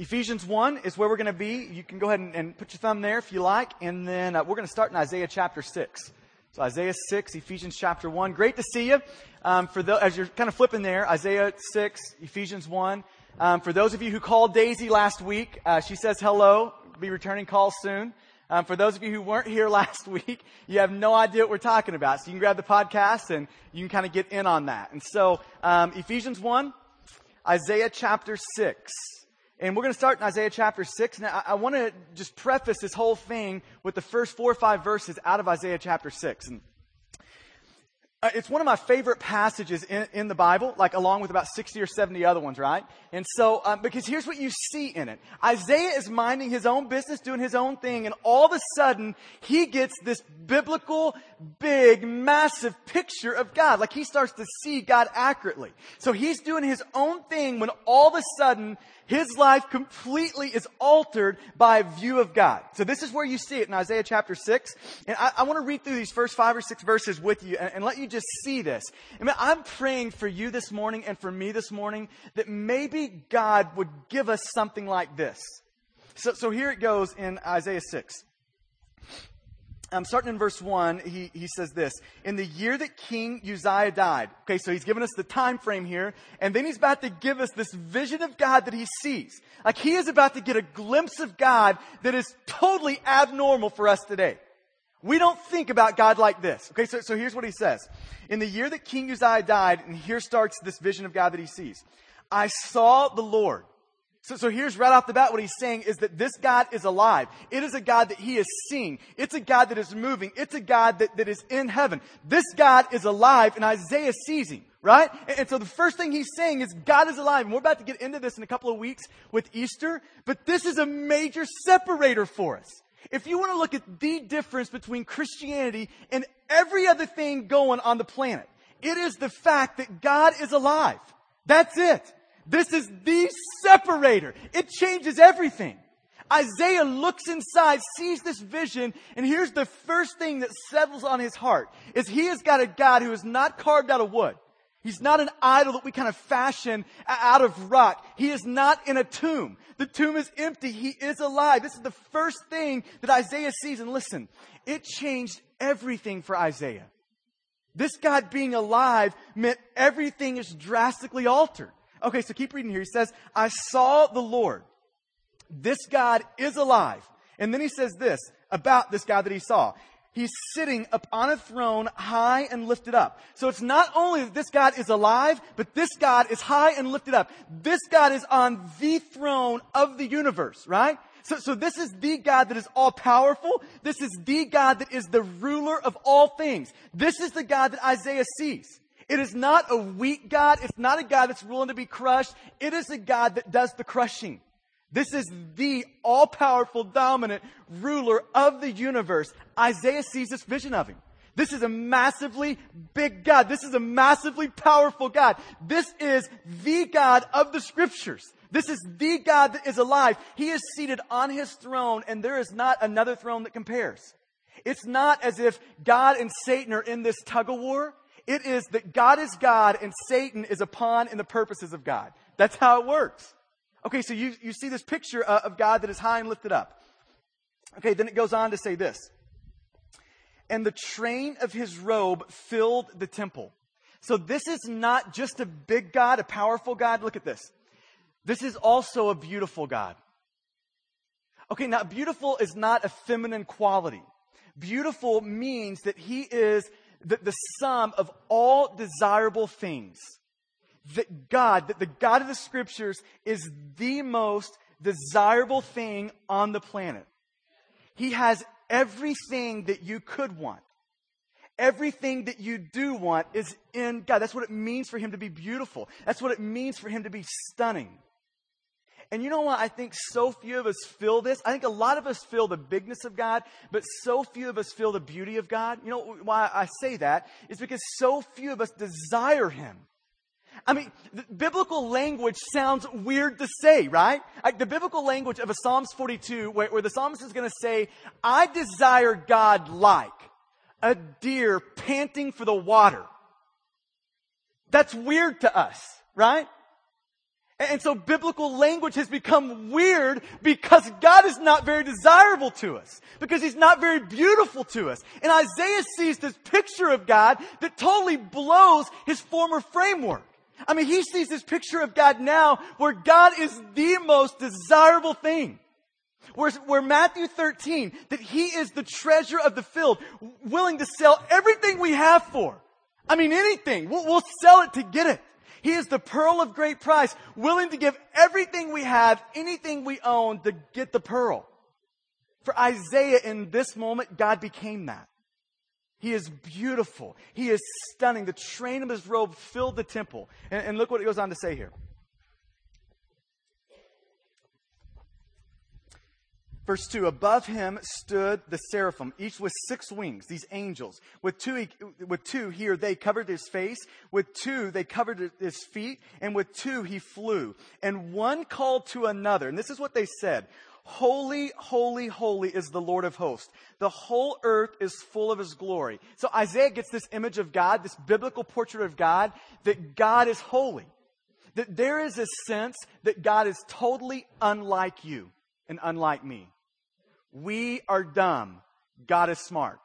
Ephesians 1 is where we're going to be. You can go ahead and, and, put your thumb there if you like. And then uh, we're going to start in Isaiah chapter 6. So Isaiah 6, Ephesians chapter 1. Great to see you. Um, for the, as you're kind of flipping there, Isaiah 6, Ephesians 1. Um, for those of you who called Daisy last week, uh, she says hello. Be returning calls soon. Um, for those of you who weren't here last week, you have no idea what we're talking about. So you can grab the podcast and you can kind of get in on that. And so, um, Ephesians 1, Isaiah chapter 6. And we're going to start in Isaiah chapter 6. Now, I, I want to just preface this whole thing with the first four or five verses out of Isaiah chapter 6. And uh, it's one of my favorite passages in, in, the Bible, like along with about 60 or 70 other ones, right? And so, um, because here's what you see in it. Isaiah is minding his own business, doing his own thing, and all of a sudden, he gets this biblical, big, massive picture of God. Like he starts to see God accurately. So he's doing his own thing when all of a sudden, his life completely is altered by a view of God. So this is where you see it in Isaiah chapter 6. And I, I want to read through these first five or six verses with you and, and let you just see this. I mean, I'm praying for you this morning and for me this morning that maybe God would give us something like this. So, so here it goes in Isaiah 6 um, starting in verse 1, he, he says this. In the year that King Uzziah died. Okay, so he's given us the time frame here. And then he's about to give us this vision of God that he sees. Like he is about to get a glimpse of God that is totally abnormal for us today. We don't think about God like this. Okay, so, so here's what he says. In the year that King Uzziah died, and here starts this vision of God that he sees. I saw the Lord so, so here's right off the bat what he's saying is that this God is alive. It is a God that he is seeing. It's a God that is moving. It's a God that, that is in heaven. This God is alive and Isaiah sees him, right? And, and so the first thing he's saying is God is alive. And we're about to get into this in a couple of weeks with Easter, but this is a major separator for us. If you want to look at the difference between Christianity and every other thing going on the planet, it is the fact that God is alive. That's it. This is the separator. It changes everything. Isaiah looks inside, sees this vision, and here's the first thing that settles on his heart is he has got a God who is not carved out of wood. He's not an idol that we kind of fashion out of rock. He is not in a tomb. The tomb is empty. He is alive. This is the first thing that Isaiah sees. And listen, it changed everything for Isaiah. This God being alive meant everything is drastically altered. Okay, so keep reading here. He says, I saw the Lord. This God is alive. And then he says this about this God that he saw. He's sitting upon a throne high and lifted up. So it's not only that this God is alive, but this God is high and lifted up. This God is on the throne of the universe, right? So, so this is the God that is all powerful. This is the God that is the ruler of all things. This is the God that Isaiah sees. It is not a weak God. It's not a God that's willing to be crushed. It is a God that does the crushing. This is the all powerful, dominant ruler of the universe. Isaiah sees this vision of him. This is a massively big God. This is a massively powerful God. This is the God of the scriptures. This is the God that is alive. He is seated on his throne and there is not another throne that compares. It's not as if God and Satan are in this tug of war. It is that God is God and Satan is a pawn in the purposes of God. That's how it works. Okay, so you, you see this picture uh, of God that is high and lifted up. Okay, then it goes on to say this. And the train of his robe filled the temple. So this is not just a big God, a powerful God. Look at this. This is also a beautiful God. Okay, now beautiful is not a feminine quality. Beautiful means that he is the, the sum of all desirable things. That God, that the God of the scriptures is the most desirable thing on the planet. He has everything that you could want. Everything that you do want is in God. That's what it means for Him to be beautiful. That's what it means for Him to be stunning. And you know what? I think so few of us feel this. I think a lot of us feel the bigness of God, but so few of us feel the beauty of God. You know why I say that? Is because so few of us desire Him. I mean, biblical language sounds weird to say, right? Like the biblical language of a Psalms 42, where, where the psalmist is going to say, I desire God like a deer panting for the water. That's weird to us, right? And so biblical language has become weird because God is not very desirable to us. Because He's not very beautiful to us. And Isaiah sees this picture of God that totally blows his former framework. I mean, he sees this picture of God now where God is the most desirable thing. Where, where Matthew 13, that he is the treasure of the field, willing to sell everything we have for. I mean, anything. We'll, we'll sell it to get it. He is the pearl of great price, willing to give everything we have, anything we own to get the pearl. For Isaiah in this moment, God became that. He is beautiful. He is stunning. The train of his robe filled the temple. And, and look what it goes on to say here. Verse 2 Above him stood the seraphim, each with six wings, these angels. With two, with two here, they covered his face. With two, they covered his feet. And with two, he flew. And one called to another. And this is what they said Holy, holy, holy is the Lord of hosts. The whole earth is full of his glory. So Isaiah gets this image of God, this biblical portrait of God, that God is holy. That there is a sense that God is totally unlike you and unlike me. We are dumb. God is smart.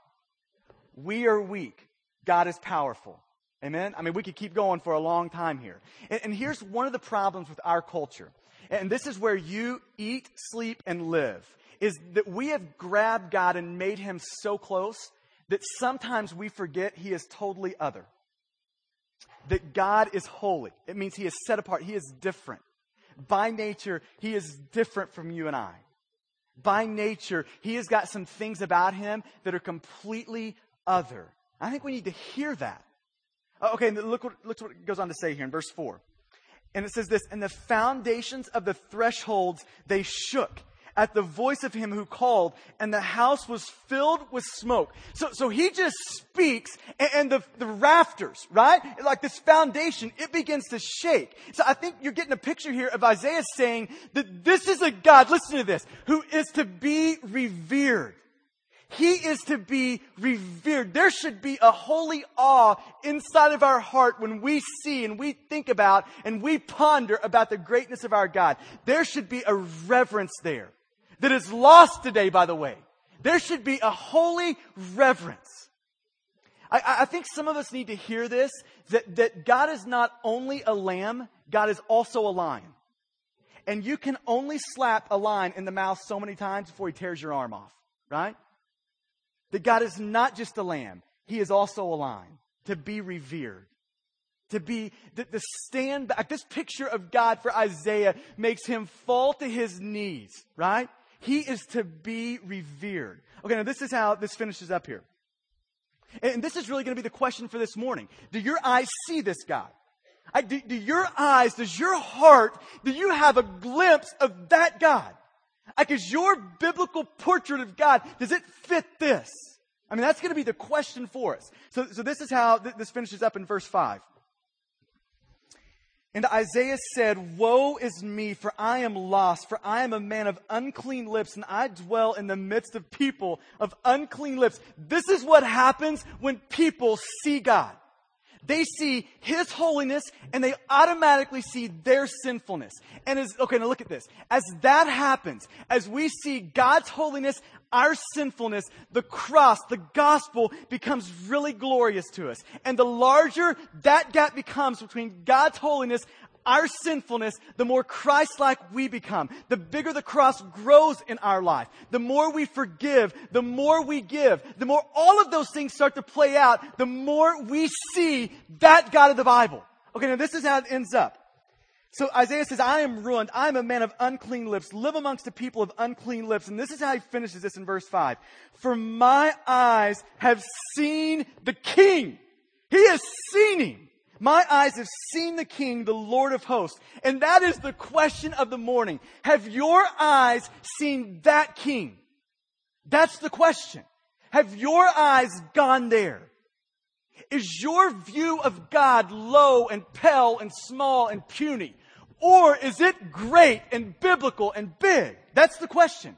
We are weak. God is powerful. Amen? I mean, we could keep going for a long time here. And, and, here's one of the problems with our culture. And this is where you eat, sleep, and live. Is that we have grabbed God and made him so close that sometimes we forget he is totally other. That God is holy. It means he is set apart. He is different. By nature, he is different from you and I by nature, he has got some things about him that are completely other. I think we need to hear that. Oh, okay, look what, look what goes on to say here in verse 4. And it says this, and the foundations of the thresholds, they shook at the voice of him who called, and the house was filled with smoke. So, so he just speaks, and, and, the, the rafters, right? Like this foundation, it begins to shake. So I think you're getting a picture here of Isaiah saying that this is a God, listen to this, who is to be revered. He is to be revered. There should be a holy awe inside of our heart when we see and we think about and we ponder about the greatness of our God. There should be a reverence there that is lost today, by the way. There should be a holy reverence. I, I, think some of us need to hear this that, that God is not only a lamb, God is also a lion. And you can only slap a lion in the mouth so many times before he tears your arm off, right? That God is not just a lamb, he is also a lion to be revered. To be, the, the stand back. This picture of God for Isaiah makes him fall to his knees, right? He is to be revered. Okay, now this is how this finishes up here. And this is really going to be the question for this morning. Do your eyes see this God? I, do, do your eyes, does your heart, do you have a glimpse of that God? Like, is your biblical portrait of God, does it fit this? I mean, that's going to be the question for us. So, so this is how th- this finishes up in verse 5. And Isaiah said, Woe is me, for I am lost, for I am a man of unclean lips, and I dwell in the midst of people of unclean lips. This is what happens when people see God. They see His holiness and they automatically see their sinfulness. And as, okay, now look at this. As that happens, as we see God's holiness, our sinfulness, the cross, the gospel becomes really glorious to us. And the larger that gap becomes between God's holiness, our sinfulness, the more Christ-like we become. The bigger the cross grows in our life. The more we forgive, the more we give, the more all of those things start to play out, the more we see that God of the Bible. Okay, now this is how it ends up. So Isaiah says, I am ruined. I am a man of unclean lips, live amongst a people of unclean lips. And this is how he finishes this in verse 5. For my eyes have seen the king. He has seen him. My eyes have seen the King, the Lord of hosts. And that is the question of the morning. Have your eyes seen that King? That's the question. Have your eyes gone there? Is your view of God low and pale and small and puny? Or is it great and biblical and big? That's the question.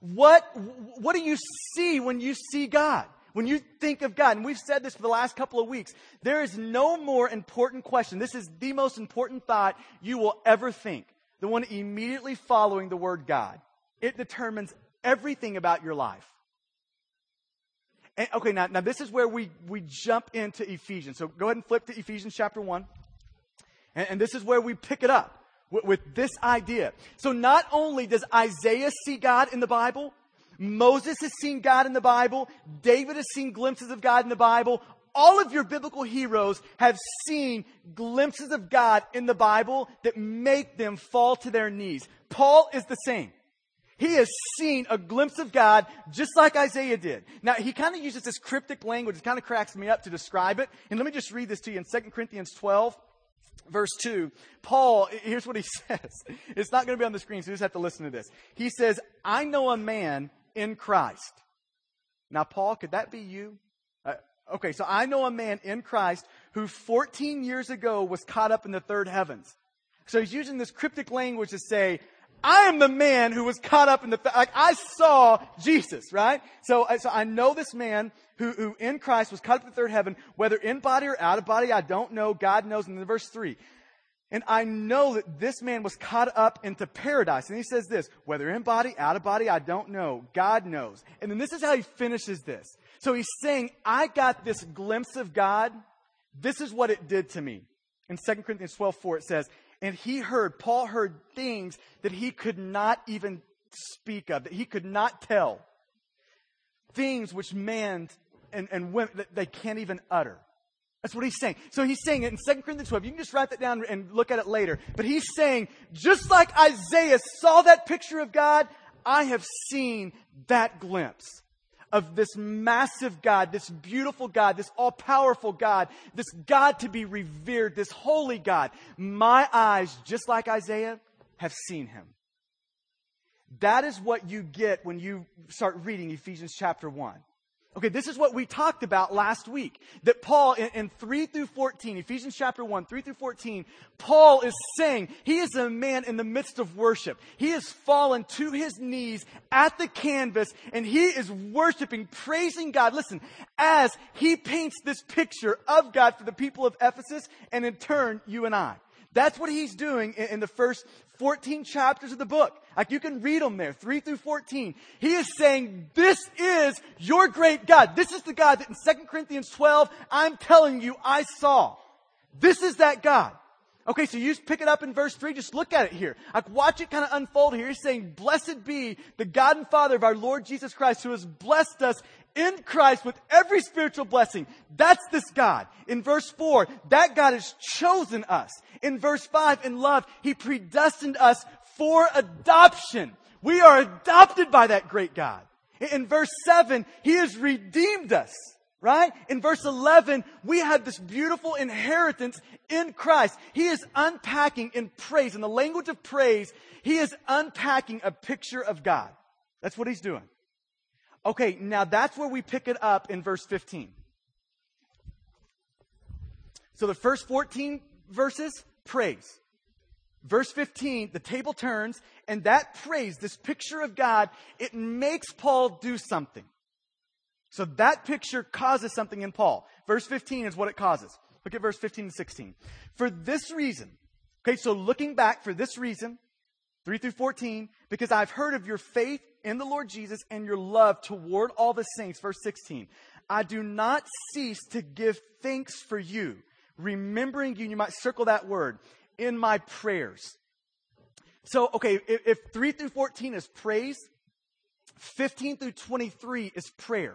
What, what do you see when you see God? When you think of God, and we've said this for the last couple of weeks, there is no more important question. This is the most important thought you will ever think. The one immediately following the word God. It determines everything about your life. And, okay, now, now this is where we, we jump into Ephesians. So go ahead and flip to Ephesians chapter 1. And, and this is where we pick it up with, with this idea. So not only does Isaiah see God in the Bible, Moses has seen God in the Bible. David has seen glimpses of God in the Bible. All of your biblical heroes have seen glimpses of God in the Bible that make them fall to their knees. Paul is the same. He has seen a glimpse of God just like Isaiah did. Now, he kind of uses this cryptic language. It kind of cracks me up to describe it. And let me just read this to you in 2 Corinthians 12, verse 2. Paul, here's what he says. It's not going to be on the screen, so you just have to listen to this. He says, I know a man in Christ. Now, Paul, could that be you? Uh, okay, so I know a man in Christ who 14 years ago was caught up in the third heavens. So he's using this cryptic language to say, I am the man who was caught up in the, like I saw Jesus, right? So, so I know this man who, who in Christ was caught up in the third heaven, whether in body or out of body, I don't know. God knows. And then verse three, and I know that this man was caught up into paradise. And he says this, whether in body, out of body, I don't know. God knows. And then this is how he finishes this. So he's saying, I got this glimpse of God. This is what it did to me. In 2 Corinthians 12, 4, it says, and he heard, Paul heard things that he could not even speak of, that he could not tell. Things which man and, and women, that they can't even utter. That's what he's saying. So he's saying it in 2 Corinthians 12. You can just write that down and look at it later. But he's saying, just like Isaiah saw that picture of God, I have seen that glimpse of this massive God, this beautiful God, this all powerful God, this God to be revered, this holy God. My eyes, just like Isaiah, have seen him. That is what you get when you start reading Ephesians chapter 1. Okay, this is what we talked about last week. That Paul, in, in, 3 through 14, Ephesians chapter 1, 3 through 14, Paul is saying he is a man in the midst of worship. He has fallen to his knees at the canvas and he is worshiping, praising God. Listen, as he paints this picture of God for the people of Ephesus and in turn, you and I. That's what he's doing in, in the first 14 chapters of the book. Like you can read them there, 3 through 14. He is saying, this is your great God. This is the God that in 2 Corinthians 12, I'm telling you, I saw. This is that God. Okay, so you just pick it up in verse 3, just look at it here. Like watch it kind of unfold here. He's saying, blessed be the God and Father of our Lord Jesus Christ who has blessed us in Christ with every spiritual blessing. That's this God. In verse 4, that God has chosen us. In verse 5, in love, He predestined us for adoption. We are adopted by that great God. In verse 7, He has redeemed us. Right? In verse 11, we have this beautiful inheritance in Christ. He is unpacking in praise, in the language of praise, He is unpacking a picture of God. That's what He's doing. Okay, now that's where we pick it up in verse 15. So the first 14 verses, praise. Verse 15, the table turns, and that praise, this picture of God, it makes Paul do something. So that picture causes something in Paul. Verse 15 is what it causes. Look at verse 15 and 16. For this reason, okay, so looking back for this reason, 3 through 14, because I've heard of your faith in the Lord Jesus and your love toward all the saints. Verse 16. I do not cease to give thanks for you, remembering you, you might circle that word, in my prayers. So, okay, if, if 3 through 14 is praise, 15 through 23 is prayer.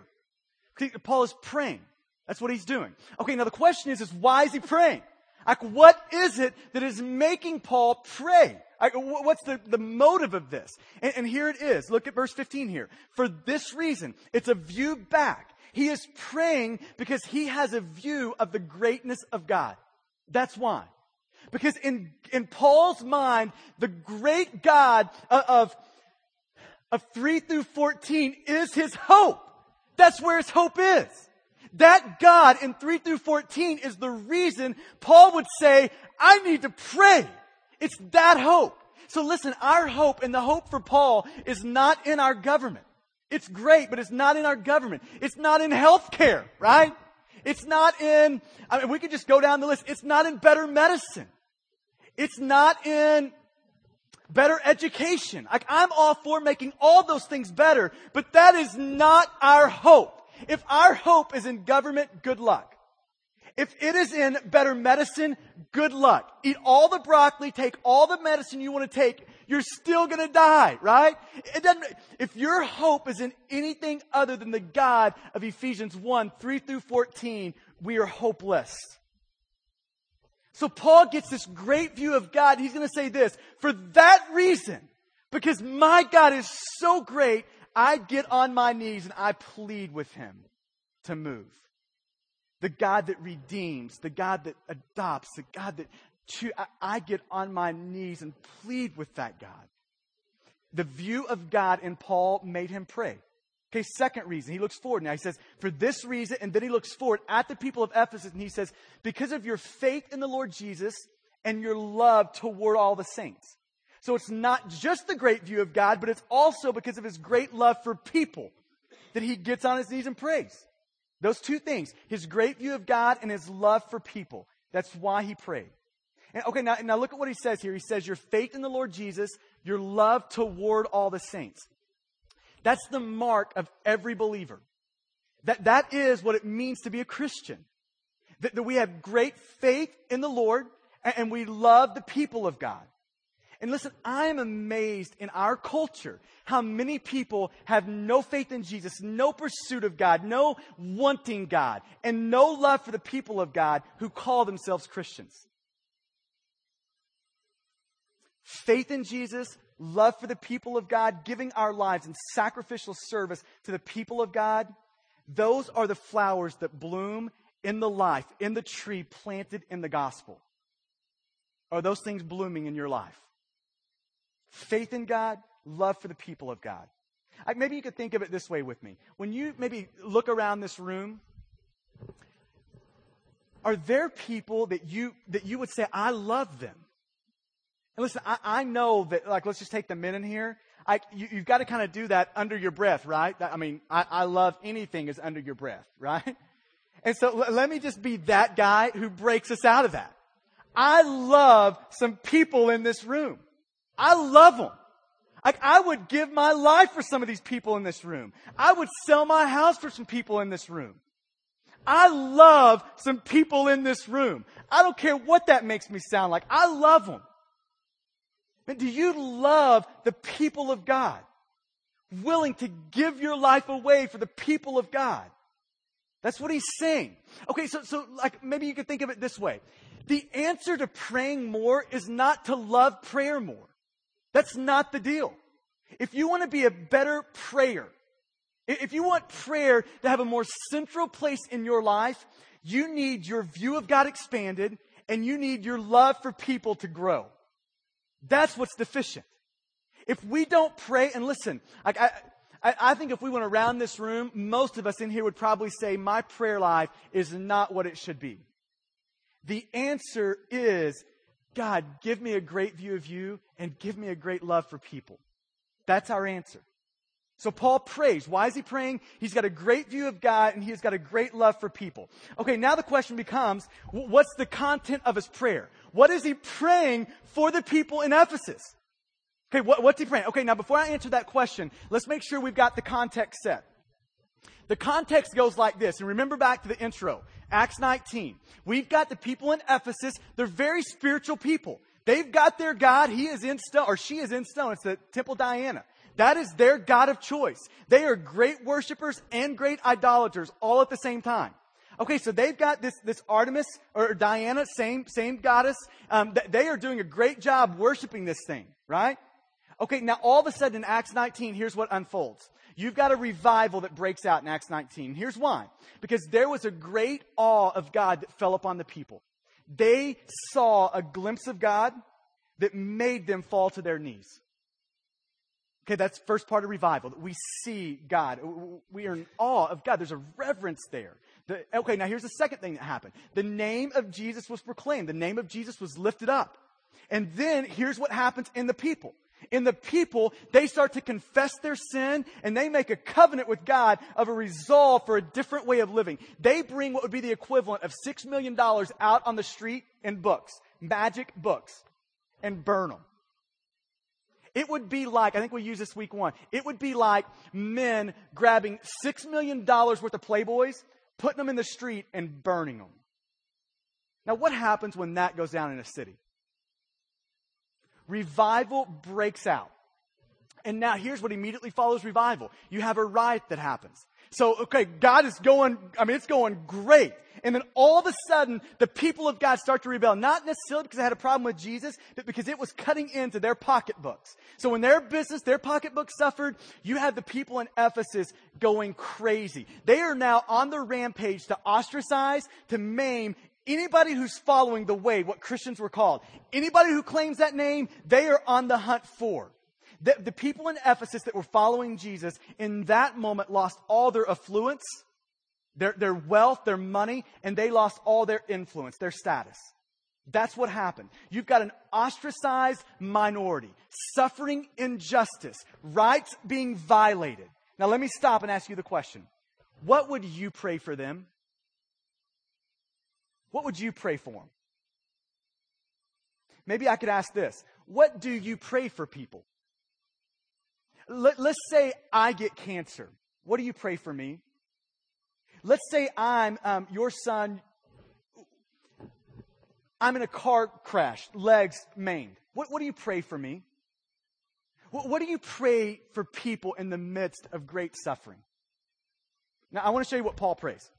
Paul is praying. That's what he's doing. Okay, now the question is, is why is he praying? Like, what is it that is making Paul pray? What's the, the motive of this? And, and here it is. Look at verse 15 here. For this reason, it's a view back. He is praying because he has a view of the greatness of God. That's why. Because in, in Paul's mind, the great God of, of 3 through 14 is his hope. That's where his hope is. That God in 3 through 14 is the reason Paul would say, I need to pray. It's that hope. So listen, our hope and the hope for Paul is not in our government. It's great, but it's not in our government. It's not in healthcare, right? It's not in, I mean, we could just go down the list. It's not in better medicine. It's not in better education. Like, I'm all for making all those things better, but that is not our hope. If our hope is in government, good luck. If it is in better medicine, good luck. Eat all the broccoli, take all the medicine you want to take, you're still gonna die, right? It doesn't, if your hope is in anything other than the God of Ephesians 1, 3 through 14, we are hopeless. So Paul gets this great view of God. He's going to say this, for that reason, because my God is so great, I get on my knees and I plead with him to move. The God that redeems, the God that adopts, the God that I get on my knees and plead with that God. The view of God in Paul made him pray. Okay, second reason, he looks forward now. He says, for this reason, and then he looks forward at the people of Ephesus and he says, because of your faith in the Lord Jesus and your love toward all the saints. So it's not just the great view of God, but it's also because of his great love for people that he gets on his knees and prays. Those two things, his great view of God and his love for people. That's why he prayed. And okay, now, now look at what he says here. He says, your faith in the Lord Jesus, your love toward all the saints. That's the mark of every believer. That, that is what it means to be a Christian. That, that we have great faith in the Lord and, and we love the people of God. And listen, I am amazed in our culture how many people have no faith in Jesus, no pursuit of God, no wanting God, and no love for the people of God who call themselves Christians. Faith in Jesus, love for the people of God, giving our lives in sacrificial service to the people of God, those are the flowers that bloom in the life, in the tree planted in the gospel. Are those things blooming in your life? Faith in God, love for the people of God. I, maybe you could think of it this way with me. When you maybe look around this room, are there people that you that you would say, I love them? And listen, I, I know that, like, let's just take the men in here. I, you, have got to kind of do that under your breath, right? I mean, I, I love anything is under your breath, right? And so l- let me just be that guy who breaks us out of that. I love some people in this room. I love them. Like, I would give my life for some of these people in this room. I would sell my house for some people in this room. I love some people in this room. I don't care what that makes me sound like. I love them. But do you love the people of God? Willing to give your life away for the people of God. That's what he's saying. Okay, so, so like maybe you could think of it this way. The answer to praying more is not to love prayer more. That's not the deal. If you want to be a better prayer, if you want prayer to have a more central place in your life, you need your view of God expanded and you need your love for people to grow. That's what's deficient. If we don't pray, and listen, I, I, I think if we went around this room, most of us in here would probably say, my prayer life is not what it should be. The answer is, God, give me a great view of you and give me a great love for people. That's our answer. So Paul prays. Why is he praying? He's got a great view of God and he's got a great love for people. Okay, now the question becomes, what's the content of his prayer? What is he praying for the people in Ephesus? Okay, what, what's he praying? Okay, now before I answer that question, let's make sure we've got the context set. The context goes like this, and remember back to the intro, Acts 19. We've got the people in Ephesus, they're very spiritual people. They've got their God, he is in stone, or she is in stone, it's the Temple Diana. That is their God of choice. They are great worshipers and great idolaters all at the same time. Okay, so they've got this, this Artemis or Diana, same, same goddess. Um, th- they are doing a great job worshiping this thing, right? Okay, now all of a sudden in Acts 19, here's what unfolds. You've got a revival that breaks out in Acts 19. Here's why. Because there was a great awe of God that fell upon the people. They saw a glimpse of God that made them fall to their knees. Okay, that's first part of revival. That we see God. We are in awe of God. There's a reverence there. The, okay, now here's the second thing that happened. The name of Jesus was proclaimed. The name of Jesus was lifted up. And then here's what happens in the people. In the people, they start to confess their sin and they make a covenant with God of a resolve for a different way of living. They bring what would be the equivalent of $6 million out on the street in books, magic books, and burn them. It would be like, I think we use this week one, it would be like men grabbing $6 million worth of Playboys, putting them in the street, and burning them. Now, what happens when that goes down in a city? Revival breaks out. And now here's what immediately follows revival. You have a riot that happens. So, okay, God is going, I mean, it's going great. And then all of a sudden, the people of God start to rebel. Not necessarily because they had a problem with Jesus, but because it was cutting into their pocketbooks. So when their business, their pocketbooks suffered, you had the people in Ephesus going crazy. They are now on the rampage to ostracize, to maim anybody who's following the way, what Christians were called. Anybody who claims that name, they are on the hunt for. The, the people in Ephesus that were following Jesus in that moment lost all their affluence, their, their wealth, their money, and they lost all their influence, their status. That's what happened. You've got an ostracized minority, suffering injustice, rights being violated. Now, let me stop and ask you the question What would you pray for them? What would you pray for them? Maybe I could ask this What do you pray for people? Let, us say I get cancer. What do you pray for me? Let's say I'm um, your son. I'm in a car crash, legs maimed. What, what do you pray for me? What, what do you pray for people in the midst of great suffering? Now, I want to show you what Paul prays.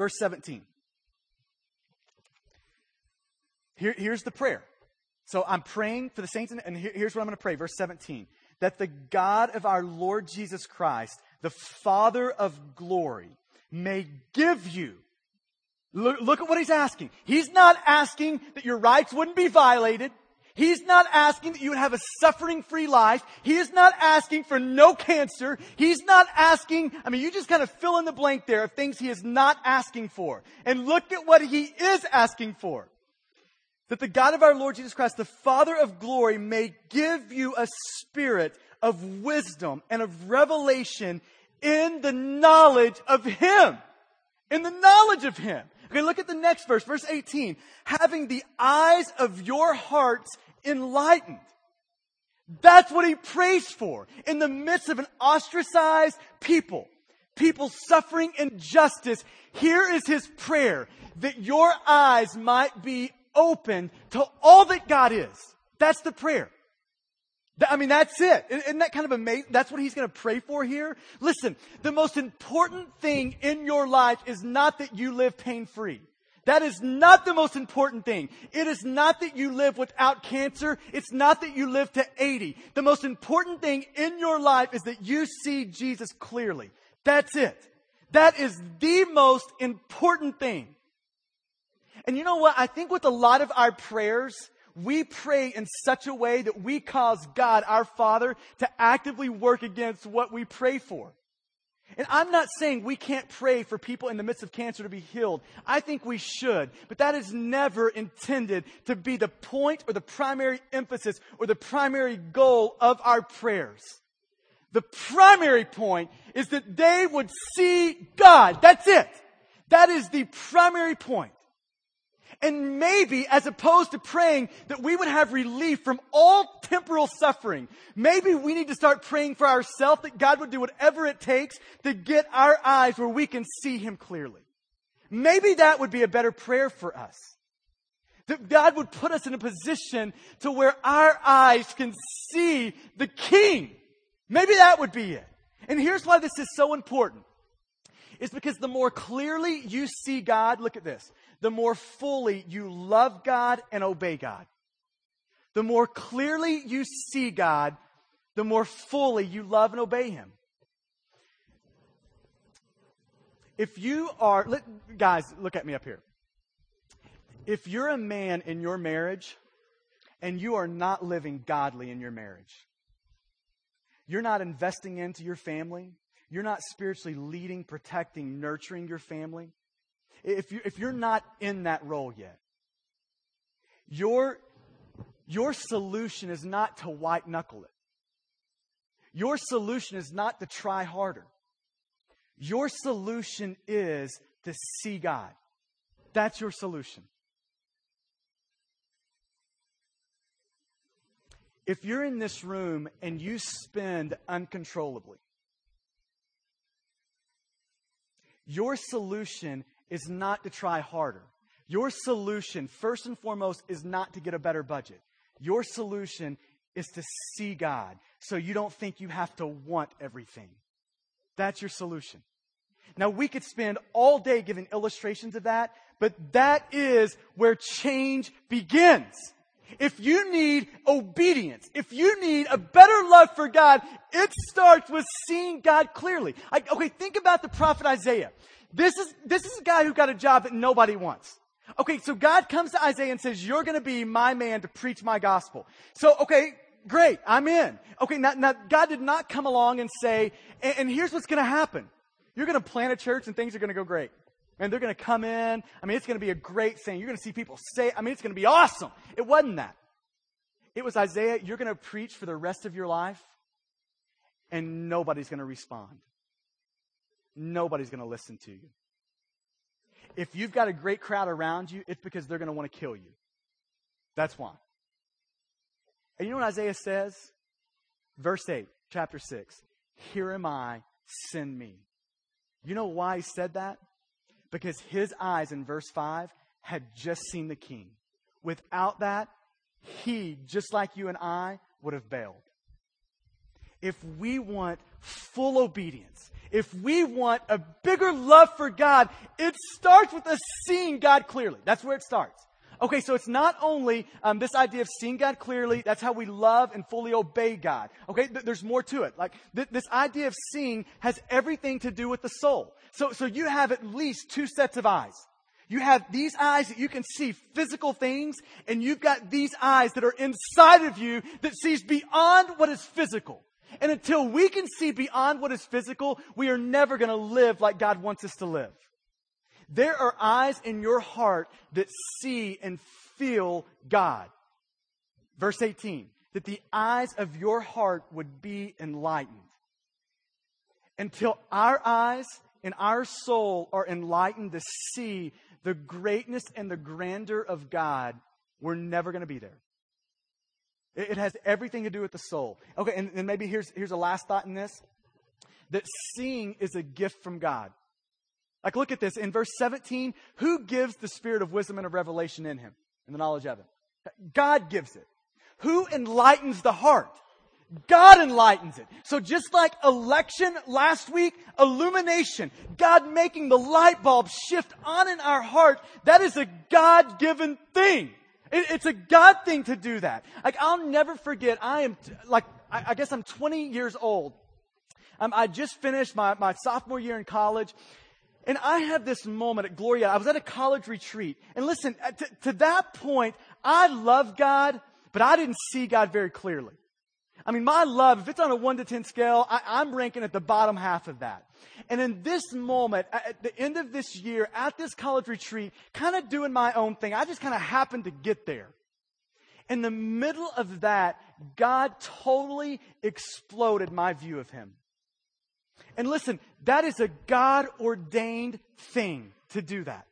Verse 17. Here, here's the prayer so I'm praying for the saints, and here's what I'm going to pray. Verse 17. That the God of our Lord Jesus Christ, the Father of glory, may give you. Look, look at what he's asking. He's not asking that your rights wouldn't be violated. He's not asking that you have a suffering free life. He is not asking for no cancer. He's not asking, I mean, you just kind of fill in the blank there of things he is not asking for. And look at what he is asking for that the God of our Lord Jesus Christ, the Father of glory, may give you a spirit of wisdom and of revelation in the knowledge of Him. In the knowledge of Him. Okay, look at the next verse, verse 18. Having the eyes of your hearts enlightened. That's what he prays for in the midst of an ostracized people, people suffering injustice. Here is his prayer that your eyes might be open to all that God is. That's the prayer. I mean, that's it. Isn't that kind of amazing? That's what he's going to pray for here. Listen, the most important thing in your life is not that you live pain free. That is not the most important thing. It is not that you live without cancer. It's not that you live to 80. The most important thing in your life is that you see Jesus clearly. That's it. That is the most important thing. And you know what? I think with a lot of our prayers, we pray in such a way that we cause God, our Father, to actively work against what we pray for. And I'm not saying we can't pray for people in the midst of cancer to be healed. I think we should. But that is never intended to be the point or the primary emphasis or the primary goal of our prayers. The primary point is that they would see God. That's it. That is the primary point. And maybe as opposed to praying that we would have relief from all temporal suffering, maybe we need to start praying for ourselves that God would do whatever it takes to get our eyes where we can see Him clearly. Maybe that would be a better prayer for us. That God would put us in a position to where our eyes can see the King. Maybe that would be it. And here's why this is so important. It's because the more clearly you see God, look at this the more fully you love God and obey God. The more clearly you see God, the more fully you love and obey Him. If you are, let, guys, look at me up here. If you're a man in your marriage and you are not living godly in your marriage, you're not investing into your family, you're not spiritually leading, protecting, nurturing your family, if, you, if you're not in that role yet, Your, your solution is not to white knuckle it. Your solution is not to try harder. Your solution is to see God. That's your solution. If you're in this room and you spend uncontrollably, your solution is not to try harder. Your solution, first and foremost, is not to get a better budget. Your solution is to see God so you don't think you have to want everything. That's your solution. Now, we could spend all day giving illustrations of that, but that is where change begins. If you need obedience, if you need a better love for God, it starts with seeing God clearly. I, okay, think about the prophet Isaiah. This is, this is a guy who got a job that nobody wants. Okay, so God comes to Isaiah and says, you're gonna be my man to preach my gospel. So, okay, great, I'm in. Okay, now, now God did not come along and say, and, and here's what's gonna happen. You're gonna plant a church and things are gonna go great. And they're gonna come in. I mean, it's gonna be a great thing. You're gonna see people say, I mean, it's gonna be awesome. It wasn't that. It was Isaiah, you're gonna preach for the rest of your life and nobody's gonna respond. Nobody's gonna listen to you. If you've got a great crowd around you, it's because they're going to want to kill you. That's why. And you know what Isaiah says? Verse 8, chapter 6. Here am I, send me. You know why he said that? Because his eyes in verse 5 had just seen the king. Without that, he, just like you and I, would have bailed. If we want full obedience, if we want a bigger love for God, it starts with us seeing God clearly. That's where it starts. Okay, so it's not only um, this idea of seeing God clearly, that's how we love and fully obey God. Okay, th- there's more to it. Like, th- this idea of seeing has everything to do with the soul. So, so you have at least two sets of eyes. You have these eyes that you can see physical things, and you've got these eyes that are inside of you that sees beyond what is physical. And until we can see beyond what is physical, we are never going to live like God wants us to live. There are eyes in your heart that see and feel God. Verse 18, that the eyes of your heart would be enlightened. Until our eyes and our soul are enlightened to see the greatness and the grandeur of God, we're never going to be there. It, has everything to do with the soul. Okay, and, and maybe here's, here's a last thought in this that seeing is a gift from God. Like, look at this. In verse 17, who gives the spirit of wisdom and of revelation in him and the knowledge of it? God gives it. Who enlightens the heart? God enlightens it. So just like election last week, illumination, God making the light bulb shift on in our heart, that is a God given thing. It, it's a God thing to do that. Like, I'll never forget, I am, t- like, I, I, guess I'm 20 years old. Um, I just finished my, my sophomore year in college. And I had this moment at Glorieta. I was at a college retreat. And listen, to that point, I love God, but I didn't see God very clearly. I mean, my love, if it's on a 1 to 10 scale, I, am ranking at the bottom half of that. And in this moment, at the end of this year, at this college retreat, kind of doing my own thing, I just kind of happened to get there. In the middle of that, God totally exploded my view of Him. And listen, that is a God ordained thing to do that.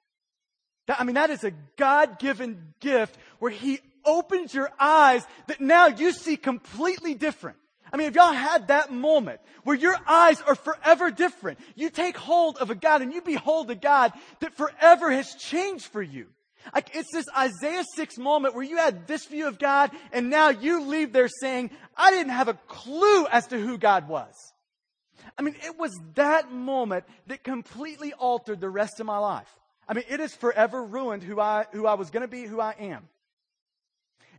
that. I mean, that is a God given gift where He opens your eyes that now you see completely different. I mean, if y'all had that moment where your eyes are forever different, you take hold of a God and you behold a God that forever has changed for you. Like it's this Isaiah 6 moment where you had this view of God and now you leave there saying, I didn't have a clue as to who God was. I mean, it was that moment that completely altered the rest of my life. I mean, it has forever ruined who I, who I was going to be, who I am.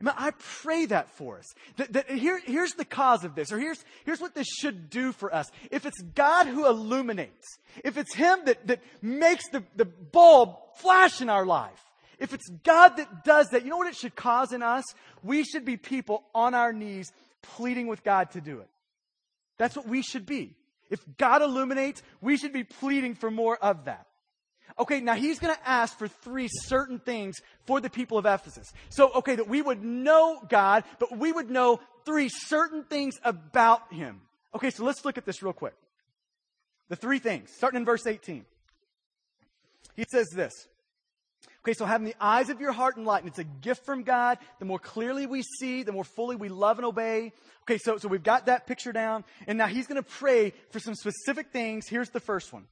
I pray that for us. That, that here, here's the cause of this, or here's, here's what this should do for us. If it's God who illuminates, if it's Him that, that makes the, the bulb flash in our life, if it's God that does that, you know what it should cause in us? We should be people on our knees pleading with God to do it. That's what we should be. If God illuminates, we should be pleading for more of that. Okay, now he's going to ask for three certain things for the people of Ephesus. So, okay, that we would know God, but we would know three certain things about him. Okay, so let's look at this real quick. The three things, starting in verse 18. He says this. Okay, so having the eyes of your heart enlightened, it's a gift from God. The more clearly we see, the more fully we love and obey. Okay, so, so we've got that picture down. And now he's going to pray for some specific things. Here's the first one.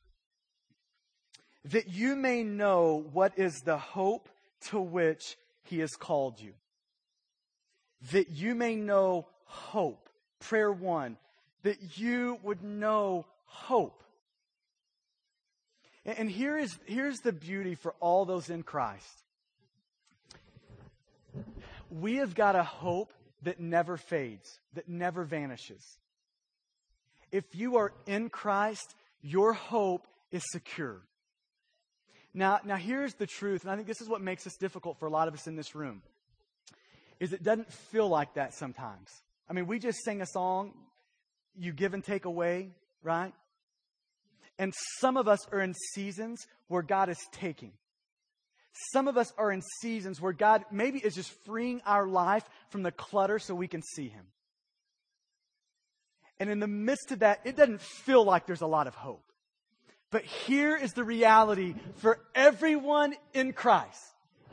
That you may know what is the hope to which he has called you. That you may know hope. Prayer one. That you would know hope. And here is, here's the beauty for all those in Christ. We have got a hope that never fades, that never vanishes. If you are in Christ, your hope is secure. Now, now here's the truth, and I think this is what makes this difficult for a lot of us in this room. Is it doesn't feel like that sometimes. I mean, we just sing a song, you give and take away, right? And some of us are in seasons where God is taking. Some of us are in seasons where God maybe is just freeing our life from the clutter so we can see Him. And in the midst of that, it doesn't feel like there's a lot of hope. But here is the reality for everyone in Christ.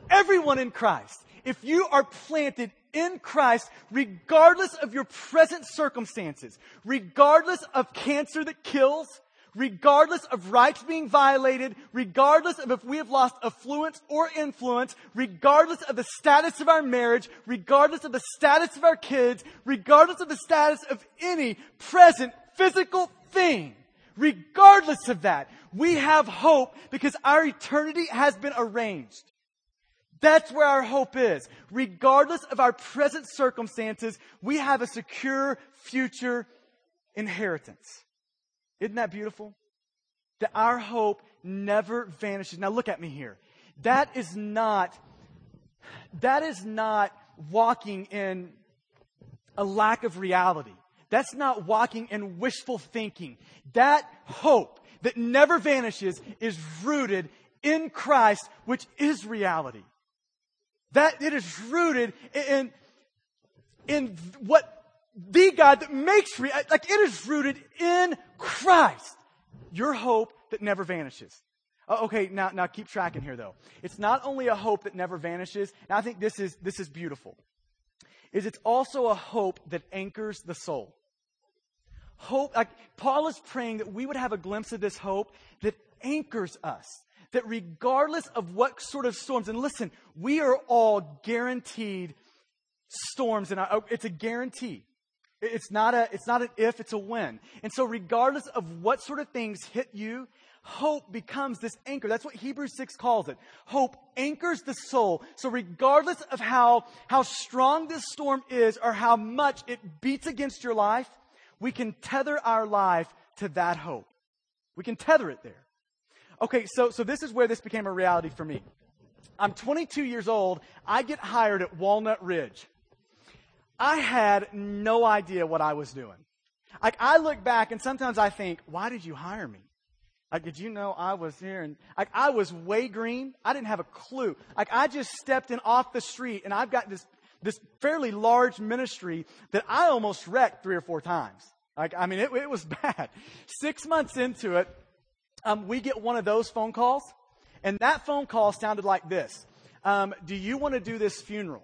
Everyone in Christ. If you are planted in Christ, regardless of your present circumstances, regardless of cancer that kills, regardless of rights being violated, regardless of if we have lost affluence or influence, regardless of the status of our marriage, regardless of the status of our kids, regardless of the status of any present physical thing, regardless of that, we have hope because our eternity has been arranged. That's where our hope is. Regardless of our present circumstances, we have a secure future inheritance. Isn't that beautiful? That our hope never vanishes. Now look at me here. That is not, that is not walking in a lack of reality. That's not walking in wishful thinking. That hope that never vanishes is rooted in Christ, which is reality. That it is rooted in, in what the God that makes real, like it is rooted in Christ. Your hope that never vanishes. Oh, okay, now, now keep tracking here though. It's not only a hope that never vanishes, and I think this is, this is beautiful, is it's also a hope that anchors the soul. Hope, like Paul is praying that we would have a glimpse of this hope that anchors us. That regardless of what sort of storms, and listen, we are all guaranteed storms, and oh, it's a guarantee. It's not a, it's not an if, it's a when. And so regardless of what sort of things hit you, hope becomes this anchor. That's what Hebrews 6 calls it. Hope anchors the soul. So regardless of how, how strong this storm is or how much it beats against your life, we can tether our life to that hope. We can tether it there. Okay, so, so this is where this became a reality for me. I'm 22 years old. I get hired at Walnut Ridge. I had no idea what I was doing. Like, I look back and sometimes I think, why did you hire me? Like, did you know I was here? And like, I was way green. I didn't have a clue. Like, I just stepped in off the street and I've got this, this fairly large ministry that I almost wrecked three or four times. Like, I mean, it, it was bad. Six months into it, um, we get one of those phone calls. And that phone call sounded like this. Um, do you want to do this funeral?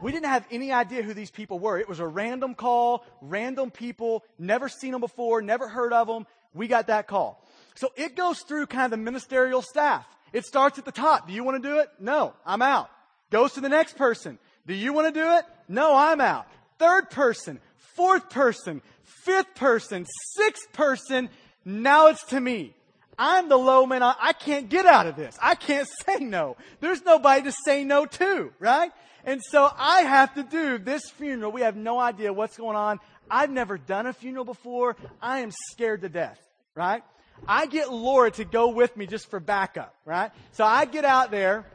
We didn't have any idea who these people were. It was a random call, random people, never seen them before, never heard of them. We got that call. So it goes through kind of the ministerial staff. It starts at the top. Do you want to do it? No, I'm out. Goes to the next person. Do you want to do it? No, I'm out. Third person, fourth person, fifth person, sixth person. Now it's to me. I'm the low man. I can't get out of this. I can't say no. There's nobody to say no to, right? And so I have to do this funeral. We have no idea what's going on. I've never done a funeral before. I am scared to death, right? I get Laura to go with me just for backup, right? So I get out there,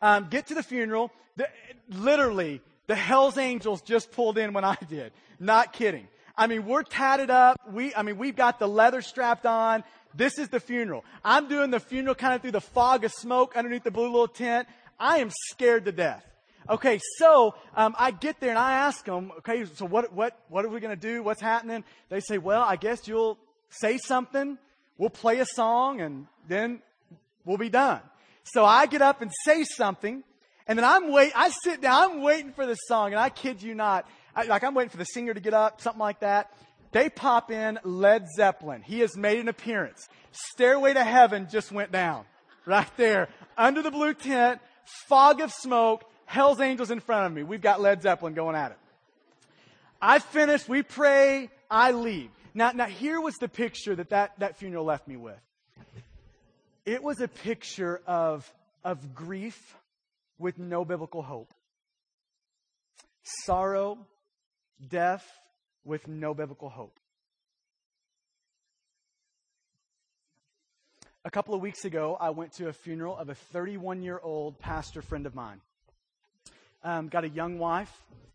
um, get to the funeral. The, literally, the Hell's Angels just pulled in when I did. Not kidding. I mean, we're tatted up. We, I mean, we've got the leather strapped on. This is the funeral. I'm doing the funeral kind of through the fog of smoke underneath the blue little tent. I am scared to death. Okay, so um, I get there and I ask them, okay, so what what what are we going to do? What's happening? They say, well, I guess you'll say something, we'll play a song, and then we'll be done. So I get up and say something, and then I'm wait. I sit down. I'm waiting for the song, and I kid you not, I, like I'm waiting for the singer to get up, something like that. They pop in Led Zeppelin. He has made an appearance. Stairway to Heaven just went down right there under the blue tent, fog of smoke. Hell's Angels in front of me. We've got Led Zeppelin going at it. I finish, we pray, I leave. Now, now here was the picture that, that that funeral left me with. It was a picture of, of grief with no biblical hope. Sorrow, death with no biblical hope. A couple of weeks ago, I went to a funeral of a 31 year old pastor friend of mine. Um, got a young wife,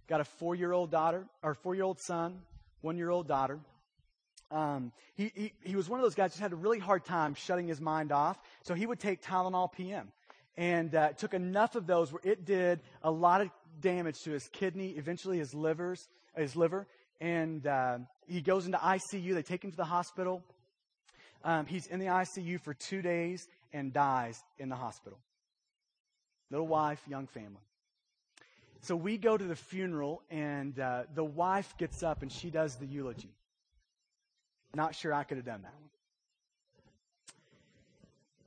got a four year old daughter, or four year old son, one year old daughter. Um, he, he, he was one of those guys who had a really hard time shutting his mind off, so he would take Tylenol PM. And uh, took enough of those where it did a lot of damage to his kidney, eventually his livers, his liver. And uh, he goes into ICU. They take him to the hospital. Um, he's in the ICU for two days and dies in the hospital. Little wife, young family. So we go to the funeral, and uh, the wife gets up and she does the eulogy. Not sure I could have done that.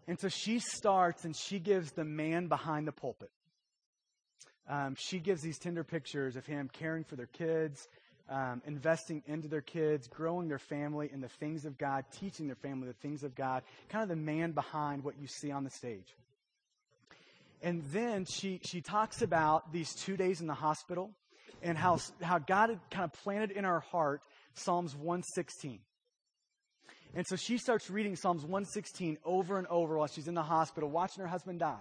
And so she starts and she gives the man behind the pulpit. Um, she gives these tender pictures of him caring for their kids, um, investing into their kids, growing their family in the things of God, teaching their family the things of God, kind of the man behind what you see on the stage. And then she, she talks about these two days in the hospital and how, how God had kind of planted in our heart Psalms 116. And so she starts reading Psalms 116 over and over while she's in the hospital, watching her husband die.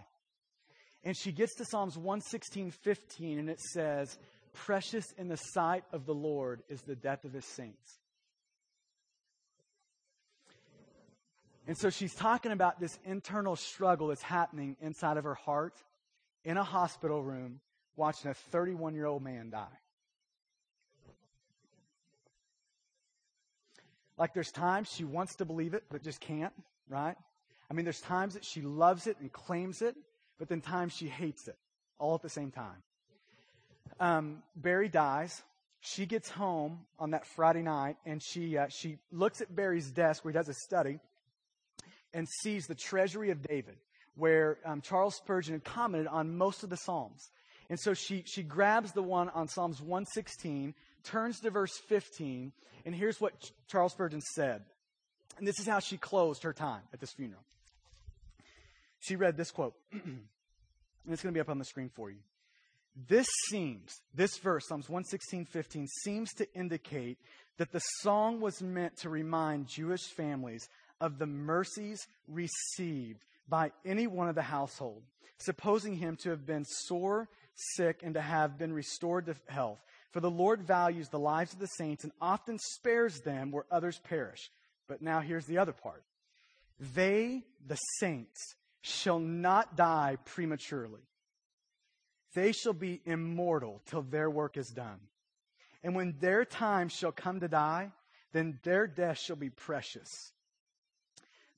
And she gets to Psalms 116, 15, and it says, Precious in the sight of the Lord is the death of his saints. And so she's talking about this internal struggle that's happening inside of her heart in a hospital room watching a 31 year old man die. Like there's times she wants to believe it, but just can't, right? I mean, there's times that she loves it and claims it, but then times she hates it all at the same time. Um, Barry dies. She gets home on that Friday night and she, uh, she looks at Barry's desk where he does a study and sees the treasury of David, where um, Charles Spurgeon had commented on most of the Psalms. And so she, she grabs the one on Psalms 116, turns to verse 15, and here's what Charles Spurgeon said. And this is how she closed her time at this funeral. She read this quote, and it's going to be up on the screen for you. This seems, this verse, Psalms 116, 15, seems to indicate that the song was meant to remind Jewish families of the mercies received by any one of the household, supposing him to have been sore, sick, and to have been restored to health. For the Lord values the lives of the saints and often spares them where others perish. But now here's the other part. They, the saints, shall not die prematurely. They shall be immortal till their work is done. And when their time shall come to die, then their death shall be precious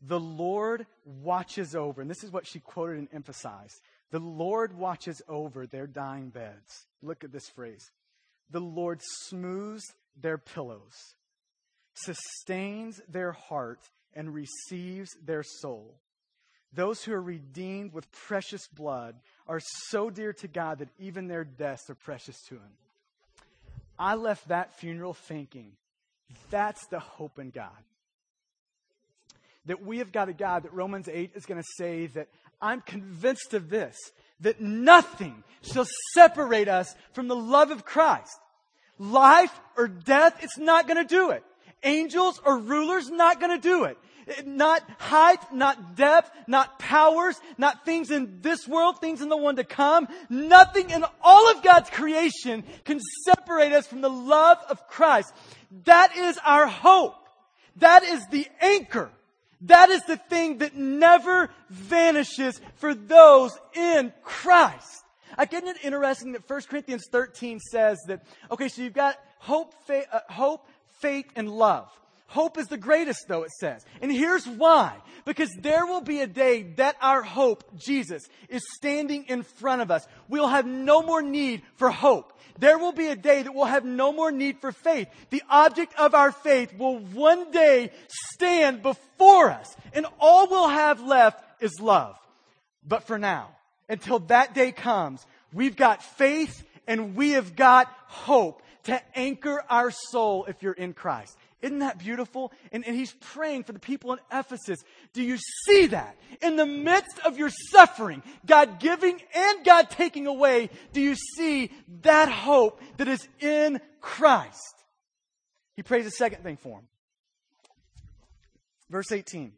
the Lord watches over, and this is what she quoted and emphasized. The Lord watches over their dying beds. Look at this phrase. The Lord smooths their pillows, sustains their heart, and receives their soul. Those who are redeemed with precious blood are so dear to God that even their deaths are precious to Him. I left that funeral thinking, that's the hope in God that we have got a God that Romans 8 is going to say that I'm convinced of this, that nothing shall separate us from the love of Christ. Life or death, it's not to do it. Angels or rulers, not to do it. Not height, not depth, not powers, not things in this world, things in the one to come. Nothing in all of God's creation can separate us from the love of Christ. That is our hope. That is the anchor That is the thing that never vanishes for those in Christ. I get it interesting that 1 Corinthians 13 says that, okay, so you've got hope, faith, uh, hope, faith, and love. Hope is the greatest, though, it says. And here's why. Because there will be a day that our hope, Jesus, is standing in front of us. We'll have no more need for hope. There will be a day that we'll have no more need for faith. The object of our faith will one day stand before us, and all we'll have left is love. But for now, until that day comes, we've got faith and we have got hope to anchor our soul if you're in Christ. Isn't that beautiful? And, and he's praying for the people in Ephesus. Do you see that? In the midst of your suffering, God giving and God taking away, do you see that hope that is in Christ? He prays a second thing for him. Verse 18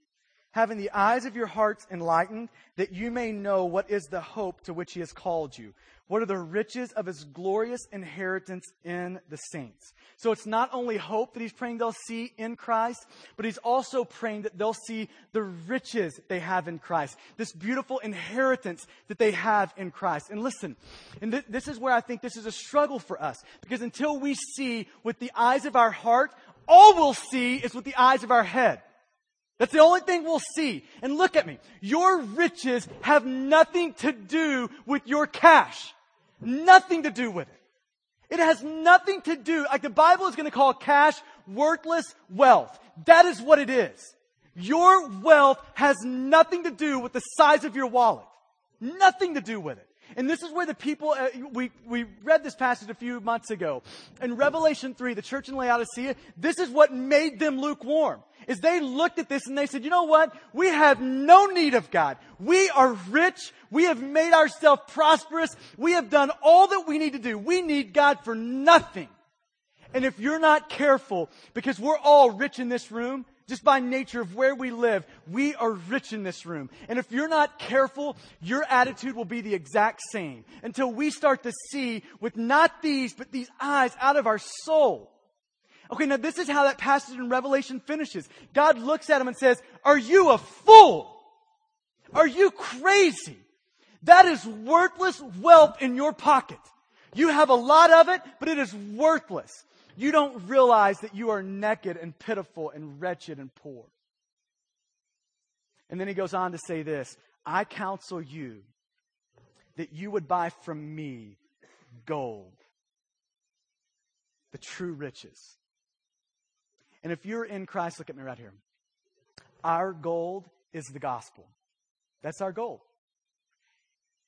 having the eyes of your hearts enlightened, that you may know what is the hope to which he has called you. What are the riches of his glorious inheritance in the saints? So it's not only hope that he's praying they'll see in Christ, but he's also praying that they'll see the riches they have in Christ. This beautiful inheritance that they have in Christ. And listen, and th- this is where I think this is a struggle for us. Because until we see with the eyes of our heart, all we'll see is with the eyes of our head. That's the only thing we'll see. And look at me. Your riches have nothing to do with your cash. Nothing to do with it. It has nothing to do, like the Bible is going to call cash worthless wealth. That is what it is. Your wealth has nothing to do with the size of your wallet. Nothing to do with it. And this is where the people, uh, we, we read this passage a few months ago. In Revelation 3, the church in Laodicea, this is what made them lukewarm. Is they looked at this and they said, you know what? We have no need of God. We are rich. We have made ourselves prosperous. We have done all that we need to do. We need God for nothing. And if you're not careful, because we're all rich in this room, just by nature of where we live, we are rich in this room. And if you're not careful, your attitude will be the exact same until we start to see with not these, but these eyes out of our soul. Okay, now this is how that passage in Revelation finishes. God looks at him and says, Are you a fool? Are you crazy? That is worthless wealth in your pocket. You have a lot of it, but it is worthless you don't realize that you are naked and pitiful and wretched and poor. And then he goes on to say this I counsel you that you would buy from me gold, the true riches. And if you're in Christ, look at me right here. Our gold is the gospel. That's our gold.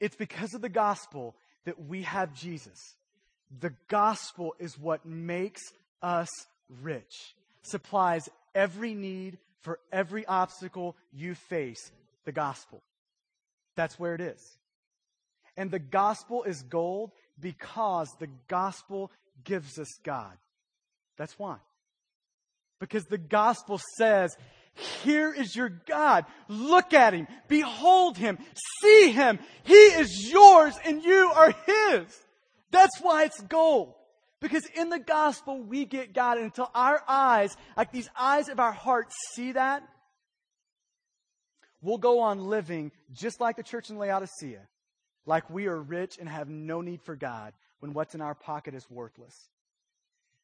It's because of the gospel that we have Jesus. The gospel is what makes us rich, supplies every need for every obstacle you face. The gospel. That's where it is. And the gospel is gold because the gospel gives us God. That's why. Because the gospel says, here is your God. Look at him. Behold him. See him. He is yours and you are his. That's why it's gold. Because in the gospel, we get God. And until our eyes, like these eyes of our hearts, see that, we'll go on living just like the church in Laodicea, like we are rich and have no need for God when what's in our pocket is worthless.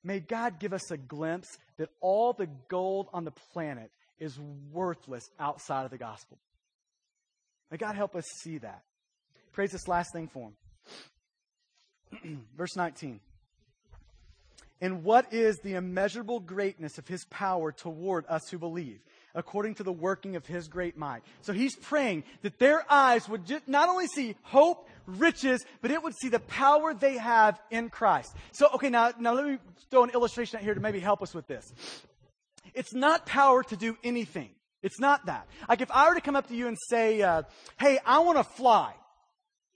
May God give us a glimpse that all the gold on the planet is worthless outside of the gospel. May God help us see that. Praise this last thing for him. Verse 19. And what is the immeasurable greatness of his power toward us who believe, according to the working of his great might? So he's praying that their eyes would not only see hope, riches, but it would see the power they have in Christ. So, okay, now, now let me throw an illustration out here to maybe help us with this. It's not power to do anything. It's not that. Like if I were to come up to you and say, uh, hey, I want to fly.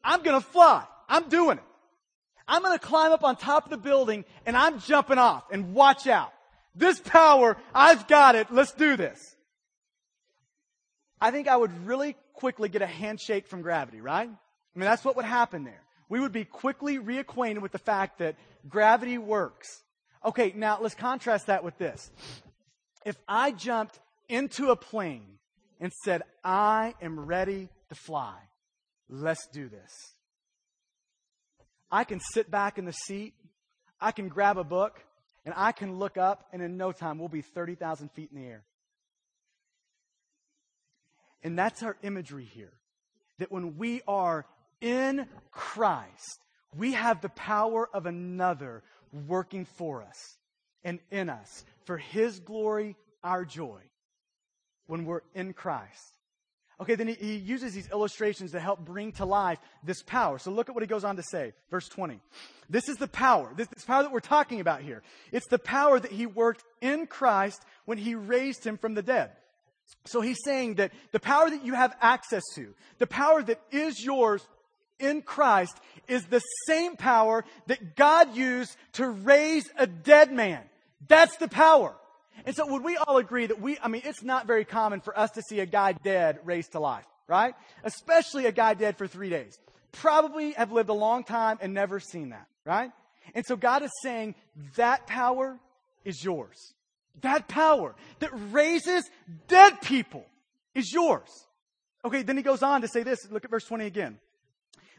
I'm going to fly. I'm doing it. I'm going to climb up on top of the building and I'm jumping off and watch out. This power, I've got it. Let's do this. I think I would really quickly get a handshake from gravity, right? I mean, that's what would happen there. We would be quickly reacquainted with the fact that gravity works. Okay, now let's contrast that with this. If I jumped into a plane and said, I am ready to fly. Let's do this. I can sit back in the seat, I can grab a book, and I can look up, and in no time, we'll be 30,000 feet in the air. And that's our imagery here. That when we are in Christ, we have the power of another working for us and in us for His glory, our joy, when we're in Christ. Okay, then he, he, uses these illustrations to help bring to life this power. So look at what he goes on to say. Verse 20. This is the power, this, this power that we're talking about here. It's the power that he worked in Christ when he raised him from the dead. So he's saying that the power that you have access to, the power that is yours in Christ, is the same power that God used to raise a dead man. That's the power. And so would we all agree that we, I mean, it's not very common for us to see a guy dead raised to life, right? Especially a guy dead for three days. Probably have lived a long time and never seen that, right? And so God is saying that power is yours. That power that raises dead people is yours. Okay, then he goes on to say this. Look at verse 20 again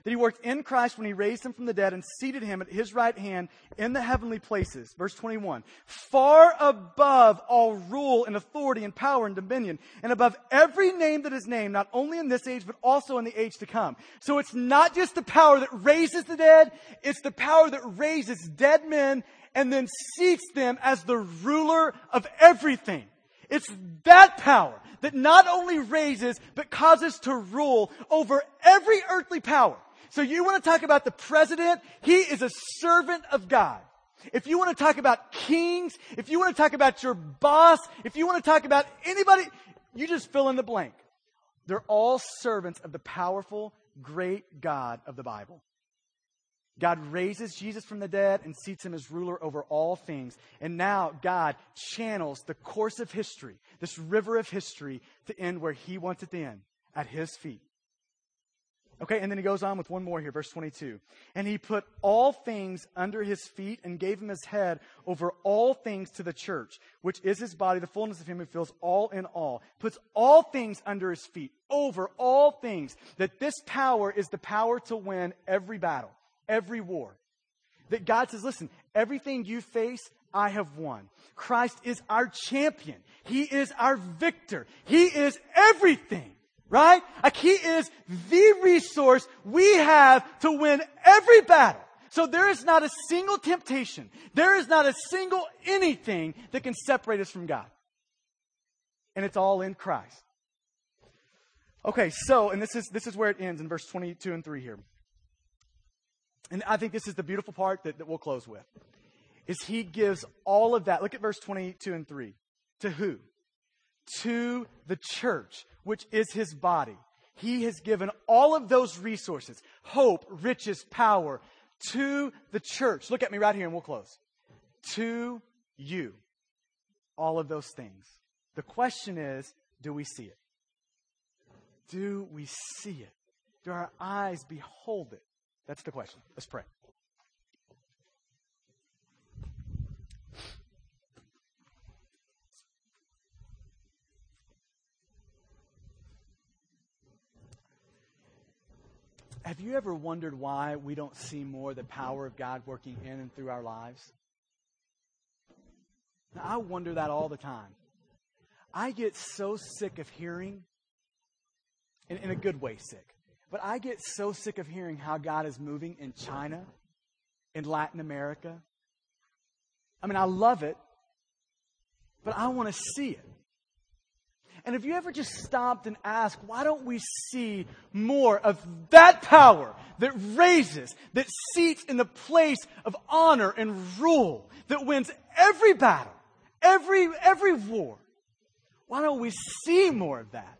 that he worked in Christ when he raised him from the dead and seated him at his right hand in the heavenly places. Verse 21. Far above all rule and authority and power and dominion, and above every name that is named, not only in this age, but also in the age to come. So it's not just the power that raises the dead, it's the power that raises dead men and then seats them as the ruler of everything. It's that power that not only raises, but causes to rule over every earthly power. So you want to talk about the president? He is a servant of God. If you want to talk about kings, if you want to talk about your boss, if you want to talk about anybody, you just fill in the blank. They're all servants of the powerful, great God of the Bible. God raises Jesus from the dead and seats him as ruler over all things. And now God channels the course of history, this river of history, to end where he wants it to end, at his feet. Okay, and then he goes on with one more here, verse 22. And he put all things under his feet and gave him his head over all things to the church, which is his body, the fullness of him who fills all in all. Puts all things under his feet, over all things. That this power is the power to win every battle, every war. That God says, listen, everything you face, I have won. Christ is our champion. He is our victor. He is everything right? Like he is the resource we have to win every battle. So there is not a single temptation. There is not a single anything that can separate us from God. And it's all in Christ. Okay, so, and this is, this is where it ends in verse 22 and 3 here. And I think this is the beautiful part that, that we'll close with. Is he gives all of that. Look at verse 22 and 3. To who? To the church which is his body. He has given all of those resources, hope, riches, power, to the church. Look at me right here and we'll close. To you. All of those things. The question is, do we see it? Do we see it? Do our eyes behold it? That's the question. Let's pray. Have you ever wondered why we don't see more the power of God working in and through our lives? Now, I wonder that all the time. I get so sick of hearing, in, in a good way sick, but I get so sick of hearing how God is moving in China, in Latin America. I mean, I love it, but I want to see it. And have you ever just stopped and asked, why don't we see more of that power that raises, that seats in the place of honor and rule, that wins every battle, every, every war? Why don't we see more of that?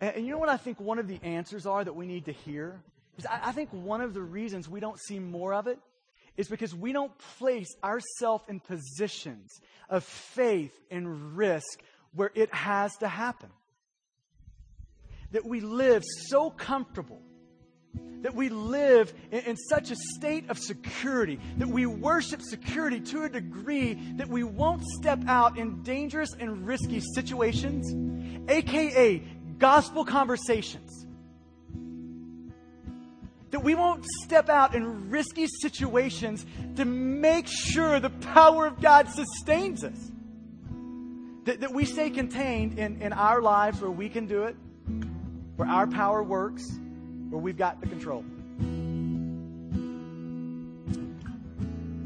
And, and you know what I think one of the answers are that we need to hear? Is I, I think one of the reasons we don't see more of it is because we don't place ourselves in positions of faith and risk where it has to happen. That we live so comfortable that we live in, in, such a state of security, that we worship security to a degree that we won't step out in dangerous and risky situations, aka gospel conversations. That we won't step out in risky situations to make sure the power of God sustains us. That, that we stay contained in, in our lives where we can do it, where our power works, where we've got the control.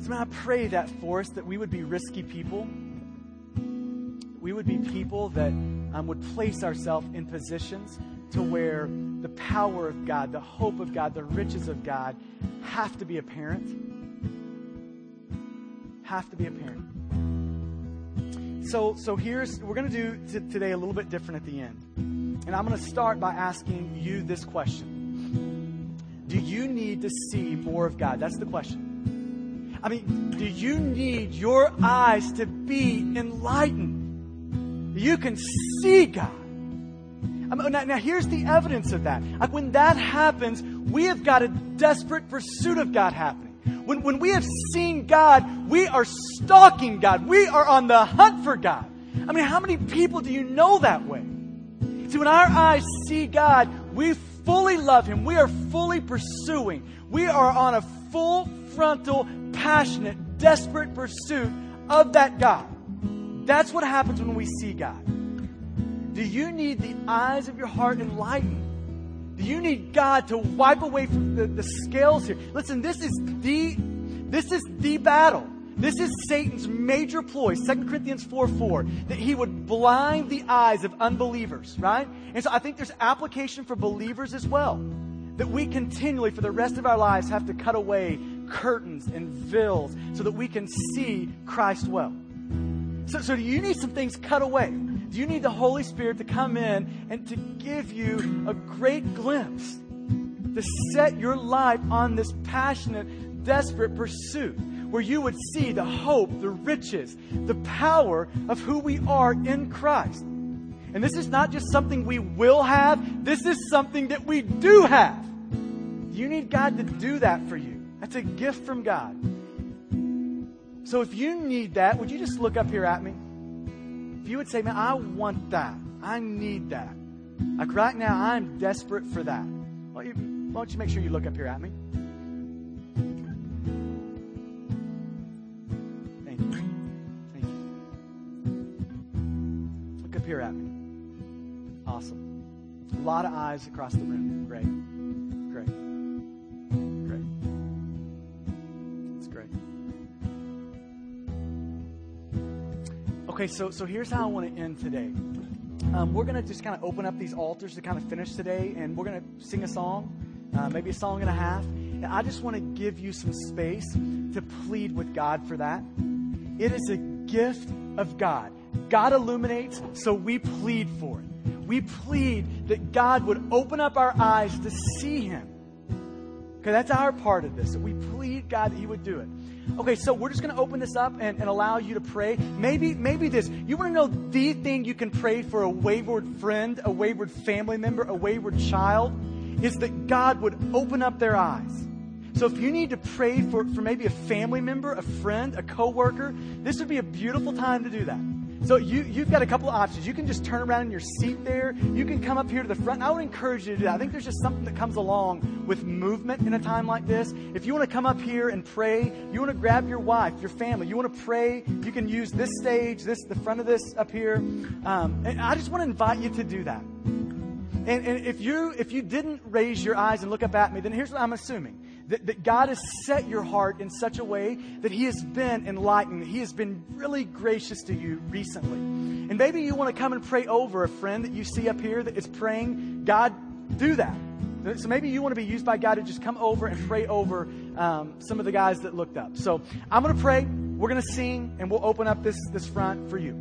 So man, I pray that for us that we would be risky people. We would be people that um, would place ourselves in positions to where the power of God, the hope of God, the riches of God have to be apparent. Have to be apparent. So, so here's, we're going to do t- today a little bit different at the end. And I'm going to start by asking you this question do you need to see more of God? That's the question. I mean, do you need your eyes to be enlightened? You can see God. Now, now, here's the evidence of that. Like when that happens, we have got a desperate pursuit of God happening. When, when we have seen God, we are stalking God. We are on the hunt for God. I mean, how many people do you know that way? See, when our eyes see God, we fully love Him. We are fully pursuing. We are on a full frontal, passionate, desperate pursuit of that God. That's what happens when we see God. Do you need the eyes of your heart enlightened? Do you need God to wipe away from the, the scales here? Listen, this is the this is the battle. This is Satan's major ploy, 2 Corinthians 4 4, that he would blind the eyes of unbelievers, right? And so I think there's application for believers as well. That we continually, for the rest of our lives, have to cut away curtains and veils so that we can see Christ well. So, so do you need some things cut away? You need the Holy Spirit to come in and to give you a great glimpse? To set your life on this passionate, desperate pursuit where you would see the hope, the riches, the power of who we are in Christ. And this is not just something we will have, this is something that we do have. You need God to do that for you. That's a gift from God. So if you need that, would you just look up here at me? If you would say, man, I want that. I need that. Like right now, I'm desperate for that. Why don't you, why don't you make sure you look up here at me? Thank you. Thank you. Look up here at me. Awesome. A lot of eyes across the room. Great. Great. Great. Okay, so so here's how I want to end today. Um, we're going to just kind of open up these altars to kind of finish today, and we're going to sing a song, uh, maybe a song and a half. And I just want to give you some space to plead with God for that. It is a gift of God. God illuminates, so we plead for it. We plead that God would open up our eyes to see Him. Okay, that's our part of this. We plead God that He would do it. Okay, so we're just going to open this up and, and allow you to pray. Maybe, maybe this. You want to know the thing you can pray for a wayward friend, a wayward family member, a wayward child, is that God would open up their eyes. So if you need to pray for, for maybe a family member, a friend, a coworker, this would be a beautiful time to do that. So you, you've got a couple of options. You can just turn around in your seat there. You can come up here to the front. I would encourage you to do that. I think there's just something that comes along with movement in a time like this. If you want to come up here and pray, you want to grab your wife, your family, you want to pray, you can use this stage, this the front of this up here. Um, and I just want to invite you to do that. And, and if you if you didn't raise your eyes and look up at me, then here's what I'm assuming that, that God has set your heart in such a way that He has been enlightened, He has been really gracious to you recently. And maybe you want to come and pray over a friend that you see up here that is praying, God, do that. So maybe you want to be used by God to just come over and pray over um, some of the guys that looked up. So I'm going to pray. We're going to sing, and we'll open up this, this front for you.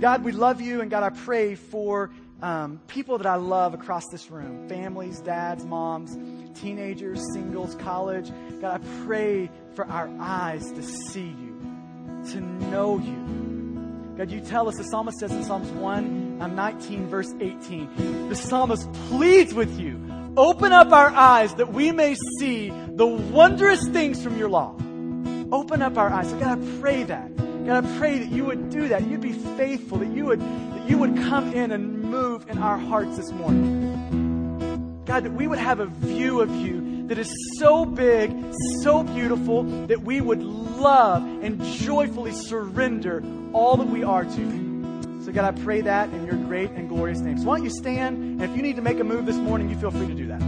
God, we love you, and God, I pray for um, people that I love across this room families, dads, moms, teenagers, singles, college. God, I pray for our eyes to see you, to know you. God, you tell us, the psalmist says in Psalms 1, um, 19, verse 18, the psalmist pleads with you, Open up our eyes that we may see the wondrous things from your law. Open up our eyes. So God, I pray that. God, I pray that you would do that. You'd be faithful, that you would, that you would come in and move in our hearts this morning. God, that we would have a view of you that is so big, so beautiful, that we would love and joyfully surrender all that we are to you. So, God, I pray that in your great and glorious name. So, why don't you stand? And if you need to make a move this morning, you feel free to do that.